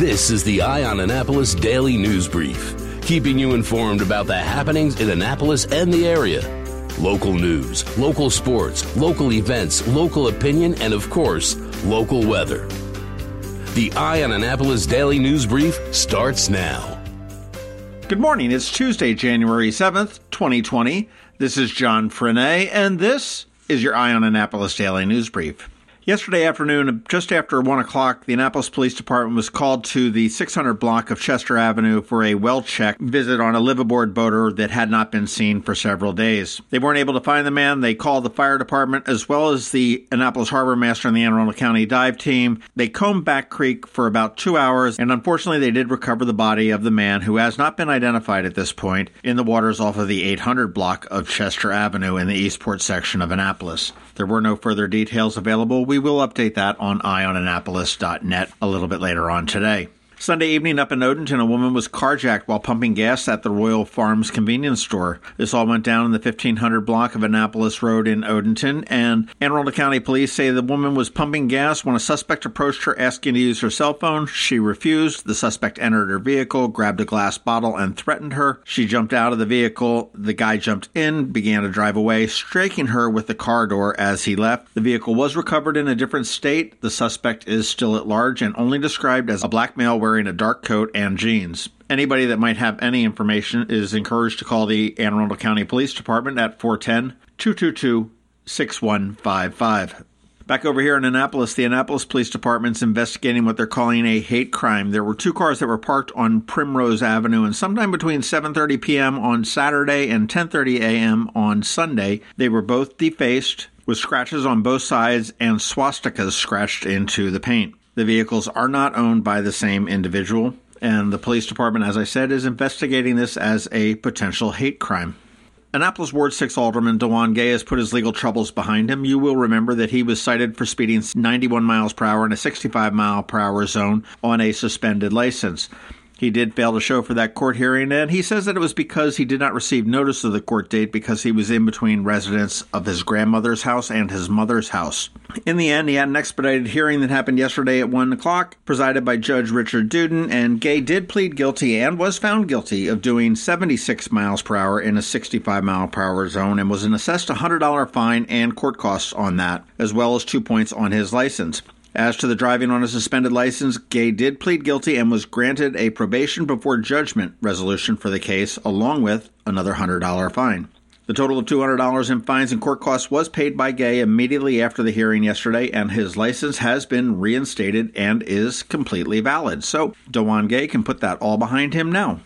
This is the Eye on Annapolis Daily News Brief, keeping you informed about the happenings in Annapolis and the area. Local news, local sports, local events, local opinion, and of course, local weather. The Eye on Annapolis Daily News Brief starts now. Good morning. It's Tuesday, January 7th, 2020. This is John Frenaye, and this is your Eye on Annapolis Daily News Brief. Yesterday afternoon, just after 1 o'clock, the Annapolis Police Department was called to the 600 block of Chester Avenue for a well check visit on a live aboard boater that had not been seen for several days. They weren't able to find the man. They called the fire department as well as the Annapolis Harbor Master and the Anne Arundel County dive team. They combed Back Creek for about two hours, and unfortunately, they did recover the body of the man who has not been identified at this point in the waters off of the 800 block of Chester Avenue in the Eastport section of Annapolis. There were no further details available. We will update that on eyeonannapolis.net a little bit later on today. Sunday evening up in Odenton, a woman was carjacked while pumping gas at the Royal Farms convenience store. This all went down in the 1500 block of Annapolis Road in Odenton, and Anne Arundel County police say the woman was pumping gas when a suspect approached her asking to use her cell phone. She refused. The suspect entered her vehicle, grabbed a glass bottle, and threatened her. She jumped out of the vehicle. The guy jumped in, began to drive away, striking her with the car door as he left. The vehicle was recovered in a different state. The suspect is still at large and only described as a black male wearing a dark coat and jeans. Anybody that might have any information is encouraged to call the Anne Arundel County Police Department at 410 222 6155. Back over here in Annapolis, the Annapolis Police Department's investigating what they're calling a hate crime. There were two cars that were parked on Primrose Avenue, and sometime between 7:30 p.m. on Saturday and 10:30 a.m. on Sunday, they were both defaced with scratches on both sides and swastikas scratched into the paint. The vehicles are not owned by the same individual, and the police department, as I said, is investigating this as a potential hate crime. Annapolis Ward 6 Alderman DaJuan Gay has put his legal troubles behind him. You will remember that he was cited for speeding 91 miles per hour in a 65 mile per hour zone on a suspended license. He did fail to show for that court hearing, and he says that it was because he did not receive notice of the court date because he was in between residence of his grandmother's house and his mother's house. In the end, he had an expedited hearing that happened yesterday at 1 o'clock, presided by Judge Richard Duden, and Gay did plead guilty and was found guilty of doing 76 miles per hour in a 65 mile per hour zone and was assessed a $100 fine and court costs on that, as well as two points on his license. As to the driving on a suspended license, Gay did plead guilty and was granted a probation before judgment resolution for the case, along with another $100 fine. The total of $200 in fines and court costs was paid by Gay immediately after the hearing yesterday, and his license has been reinstated and is completely valid. So, DaJuan Gay can put that all behind him now.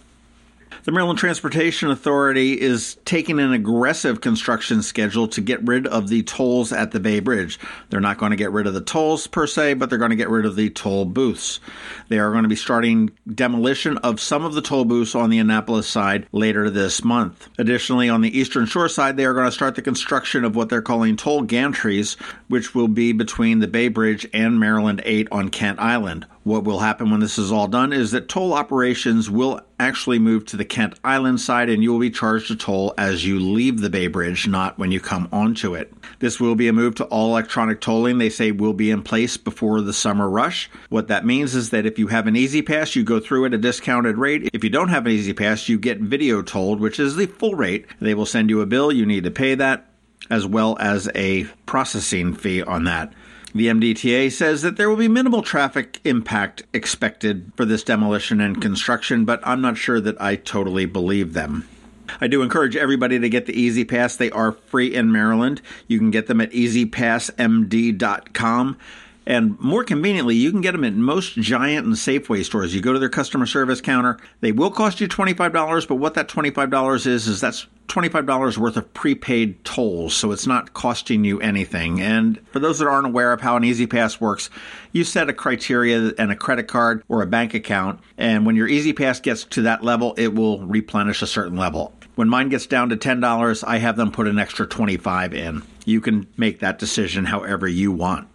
The Maryland Transportation Authority is taking an aggressive construction schedule to get rid of the tolls at the Bay Bridge. They're not going to get rid of the tolls per se, but they're going to get rid of the toll booths. They are going to be starting demolition of some of the toll booths on the Annapolis side later this month. Additionally, on the Eastern Shore side, they are going to start the construction of what they're calling toll gantries, which will be between the Bay Bridge and Maryland 8 on Kent Island. What will happen when this is all done is that toll operations will actually move to the Kent Island side and you will be charged a toll as you leave the Bay Bridge, not when you come onto it. This will be a move to all electronic tolling, they say will be in place before the summer rush. What that means is that if you have an E-ZPass, you go through at a discounted rate. If you don't have an E-ZPass, you get video tolled, which is the full rate. They will send you a bill, you need to pay that, as well as a processing fee on that. The MDTA says that there will be minimal traffic impact expected for this demolition and construction, but I'm not sure that I totally believe them. I do encourage everybody to get the E-ZPass. They are free in Maryland. You can get them at ezpassmd.com. And more conveniently, you can get them at most Giant and Safeway stores. You go to their customer service counter. They will cost you $25, but what that $25 is, is that's $25 worth of prepaid tolls, so it's not costing you anything. And for those that aren't aware of how an E-ZPass works, you set a criteria and a credit card or a bank account, and when your E-ZPass gets to that level, it will replenish a certain level. When mine gets down to $10, I have them put an extra 25 in. You can make that decision however you want.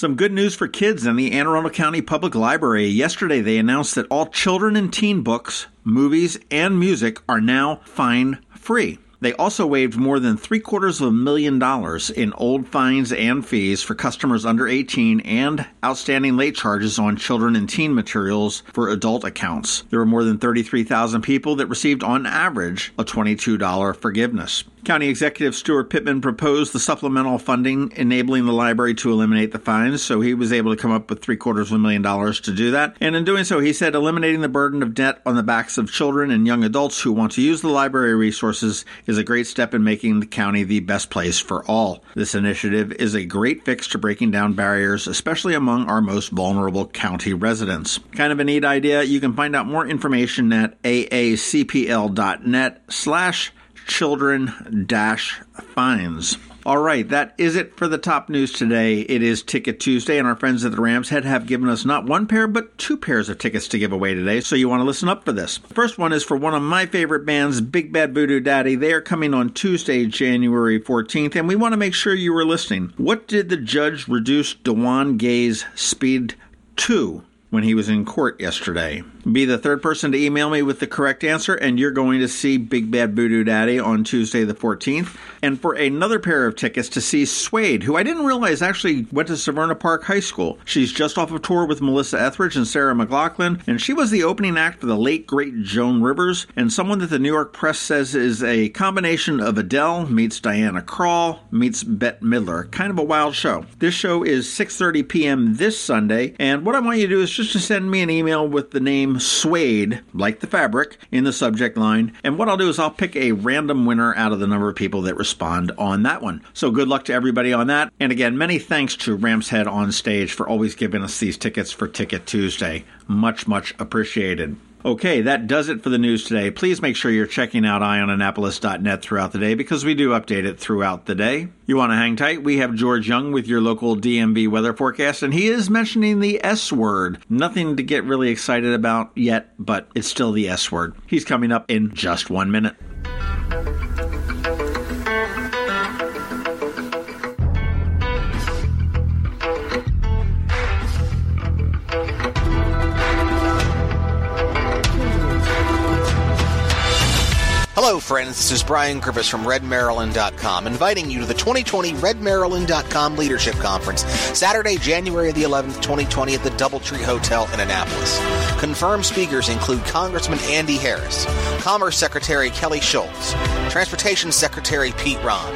Some good news for kids in the Anne Arundel County Public Library. Yesterday, they announced that all children and teen books, movies, and music are now fine free. They also waived more than three quarters of a million dollars in old fines and fees for customers under 18 and outstanding late charges on children and teen materials for adult accounts. There were more than 33,000 people that received, on average, a $22 forgiveness. County Executive Steuart Pittman proposed the supplemental funding enabling the library to eliminate the fines, so he was able to come up with three quarters of a million dollars to do that. And in doing so, he said eliminating the burden of debt on the backs of children and young adults who want to use the library resources is a great step in making the county the best place for all. This initiative is a great fix to breaking down barriers, especially among our most vulnerable county residents. Kind of a neat idea. You can find out more information at aacpl.net slash children dash fines. All right, that is it for the top news today. It is Ticket Tuesday, and our friends at the Rams Head have given us not one pair, but two pairs of tickets to give away today, so you want to listen up for this. First one is for one of my favorite bands, Big Bad Voodoo Daddy. They are coming on Tuesday, January 14th, and we want to make sure you were listening. What did the judge reduce DaJuan Gay's speed to? When he was in court yesterday. Be the third person to email me with the correct answer, and you're going to see Big Bad Voodoo Daddy on Tuesday the 14th. And for another pair of tickets to see Suede, who I didn't realize actually went to Severna Park High School. She's just off of tour with Melissa Etheridge and Sarah McLachlan, and she was the opening act for the late great Joan Rivers, and someone that the New York Press says is a combination of Adele meets Diana Krall meets Bette Midler. Kind of a wild show. This show is 6:30 p.m. this Sunday, and what I want you to do is just to send me an email with the name Suede, like the fabric, in the subject line. And what I'll do is I'll pick a random winner out of the number of people that respond on that one. So good luck to everybody on that. And again, many thanks to Rams Head on stage for always giving us these tickets for Ticket Tuesday. Much, much appreciated. Okay, that does it for the news today. Please make sure you're checking out eyeonannapolis.net throughout the day because we do update it throughout the day. You want to hang tight? We have George Young with your local DMV weather forecast, and he is mentioning the S word. Nothing to get really excited about yet, but it's still the S word. He's coming up in just one minute. Hello, friends. This is Brian Griffiths from RedMaryland.com, inviting you to the 2020 RedMaryland.com Leadership Conference, Saturday, January the 11th, 2020, at the Doubletree Hotel in Annapolis. Confirmed speakers include Congressman Andy Harris, Commerce Secretary Kelly Schulz, Transportation Secretary Pete Rahn,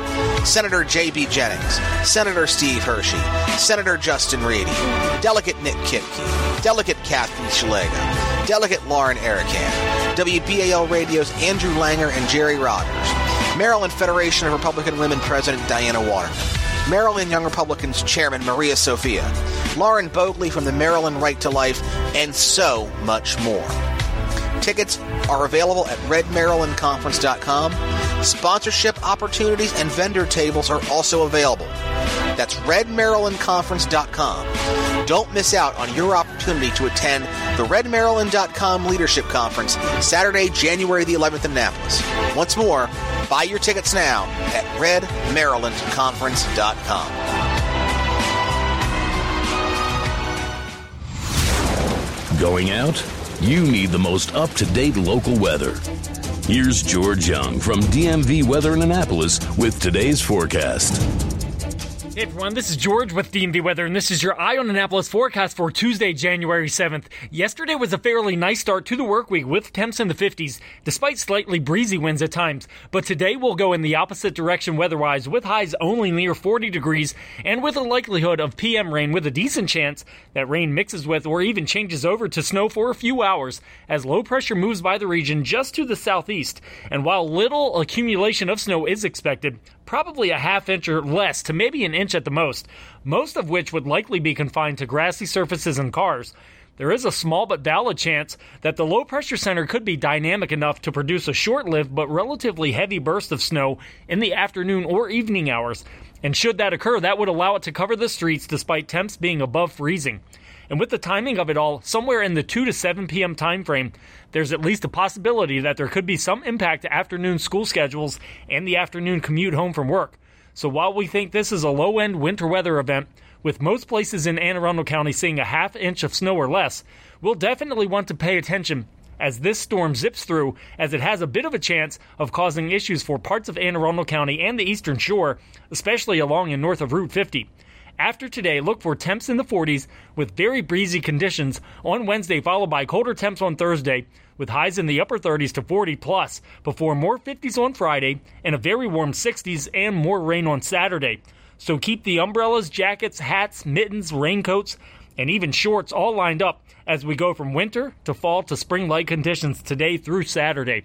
Senator J.B. Jennings, Senator Steve Hershey, Senator Justin Ready, Delegate Nick Kipke, Delegate Kathy Szeliga, Delegate Lauren Arikan, WBAL Radio's Andrew Langer and Jerry Rogers, Maryland Federation of Republican Women President Diana Waterman, Maryland Young Republicans Chairman Maria Sophia, Lauren Bogley from the Maryland Right to Life, and so much more. Tickets are available at redmarylandconference.com. Sponsorship opportunities and vendor tables are also available. That's redmarylandconference.com. Don't miss out on your opportunity to attend the redmaryland.com Leadership Conference Saturday, January the 11th in Annapolis. Once more, buy your tickets now at redmarylandconference.com. Going out? You need the most up to date local weather. Here's George Young from DMV Weather in Annapolis with today's forecast. Hey everyone, this is George with DMV Weather, and this is your Eye on Annapolis forecast for Tuesday, January 7th. Yesterday was a fairly nice start to the work week with temps in the 50s, despite slightly breezy winds at times. But today we'll go in the opposite direction weather-wise, with highs only near 40 degrees, and with a likelihood of PM rain with a decent chance that rain mixes with or even changes over to snow for a few hours as low pressure moves by the region just to the southeast. And while little accumulation of snow is expected, probably a half inch or less to maybe an inch at the most, most of which would likely be confined to grassy surfaces and cars. There is a small but valid chance that the low pressure center could be dynamic enough to produce a short lived but relatively heavy burst of snow in the afternoon or evening hours. And should that occur, that would allow it to cover the streets despite temps being above freezing. And with the timing of it all, somewhere in the 2 to 7 p.m. time frame, there's at least a possibility that there could be some impact to afternoon school schedules and the afternoon commute home from work. So while we think this is a low end winter weather event, with most places in Anne Arundel County seeing a half inch of snow or less, we'll definitely want to pay attention as this storm zips through, as it has a bit of a chance of causing issues for parts of Anne Arundel County and the eastern shore, especially along and north of Route 50. After today, look for temps in the 40s with very breezy conditions on Wednesday, followed by colder temps on Thursday, with highs in the upper 30s to 40 plus, before more 50s on Friday and a very warm 60s and more rain on Saturday. So keep the umbrellas, jackets, hats, mittens, raincoats, and even shorts all lined up as we go from winter to fall to spring like conditions today through Saturday.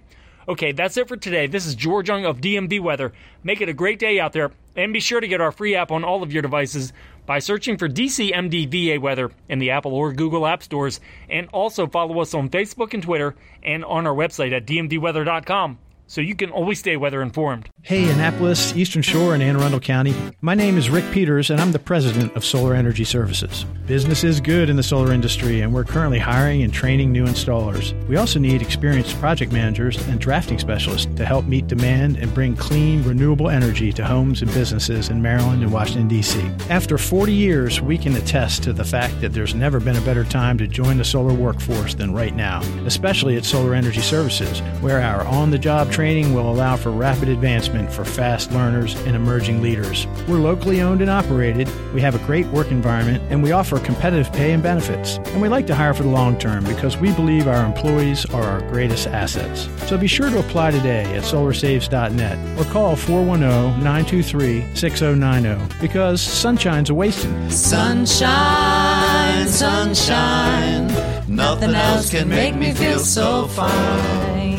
Okay, that's it for today. This is George Young of DMV Weather. Make it a great day out there, and be sure to get our free app on all of your devices by searching for DCMDVA Weather in the Apple or Google App Stores, and also follow us on Facebook and Twitter and on our website at dmvweather.com so you can always stay weather informed. Hey, Annapolis, Eastern Shore, and Anne Arundel County. My name is Rick Peters, and I'm the president of Solar Energy Services. Business is good in the solar industry, and we're currently hiring and training new installers. We also need experienced project managers and drafting specialists to help meet demand and bring clean, renewable energy to homes and businesses in Maryland and Washington, D.C. After 40 years, we can attest to the fact that there's never been a better time to join the solar workforce than right now, especially at Solar Energy Services, where our on the job training will allow for rapid advancement for fast learners and emerging leaders. We're locally owned and operated, we have a great work environment, and we offer competitive pay and benefits. And we like to hire for the long term because we believe our employees are our greatest assets. So be sure to apply today at solarsaves.net or call 410 923 6090 because sunshine's a wasting. Sunshine, sunshine, nothing else can make me feel so fine.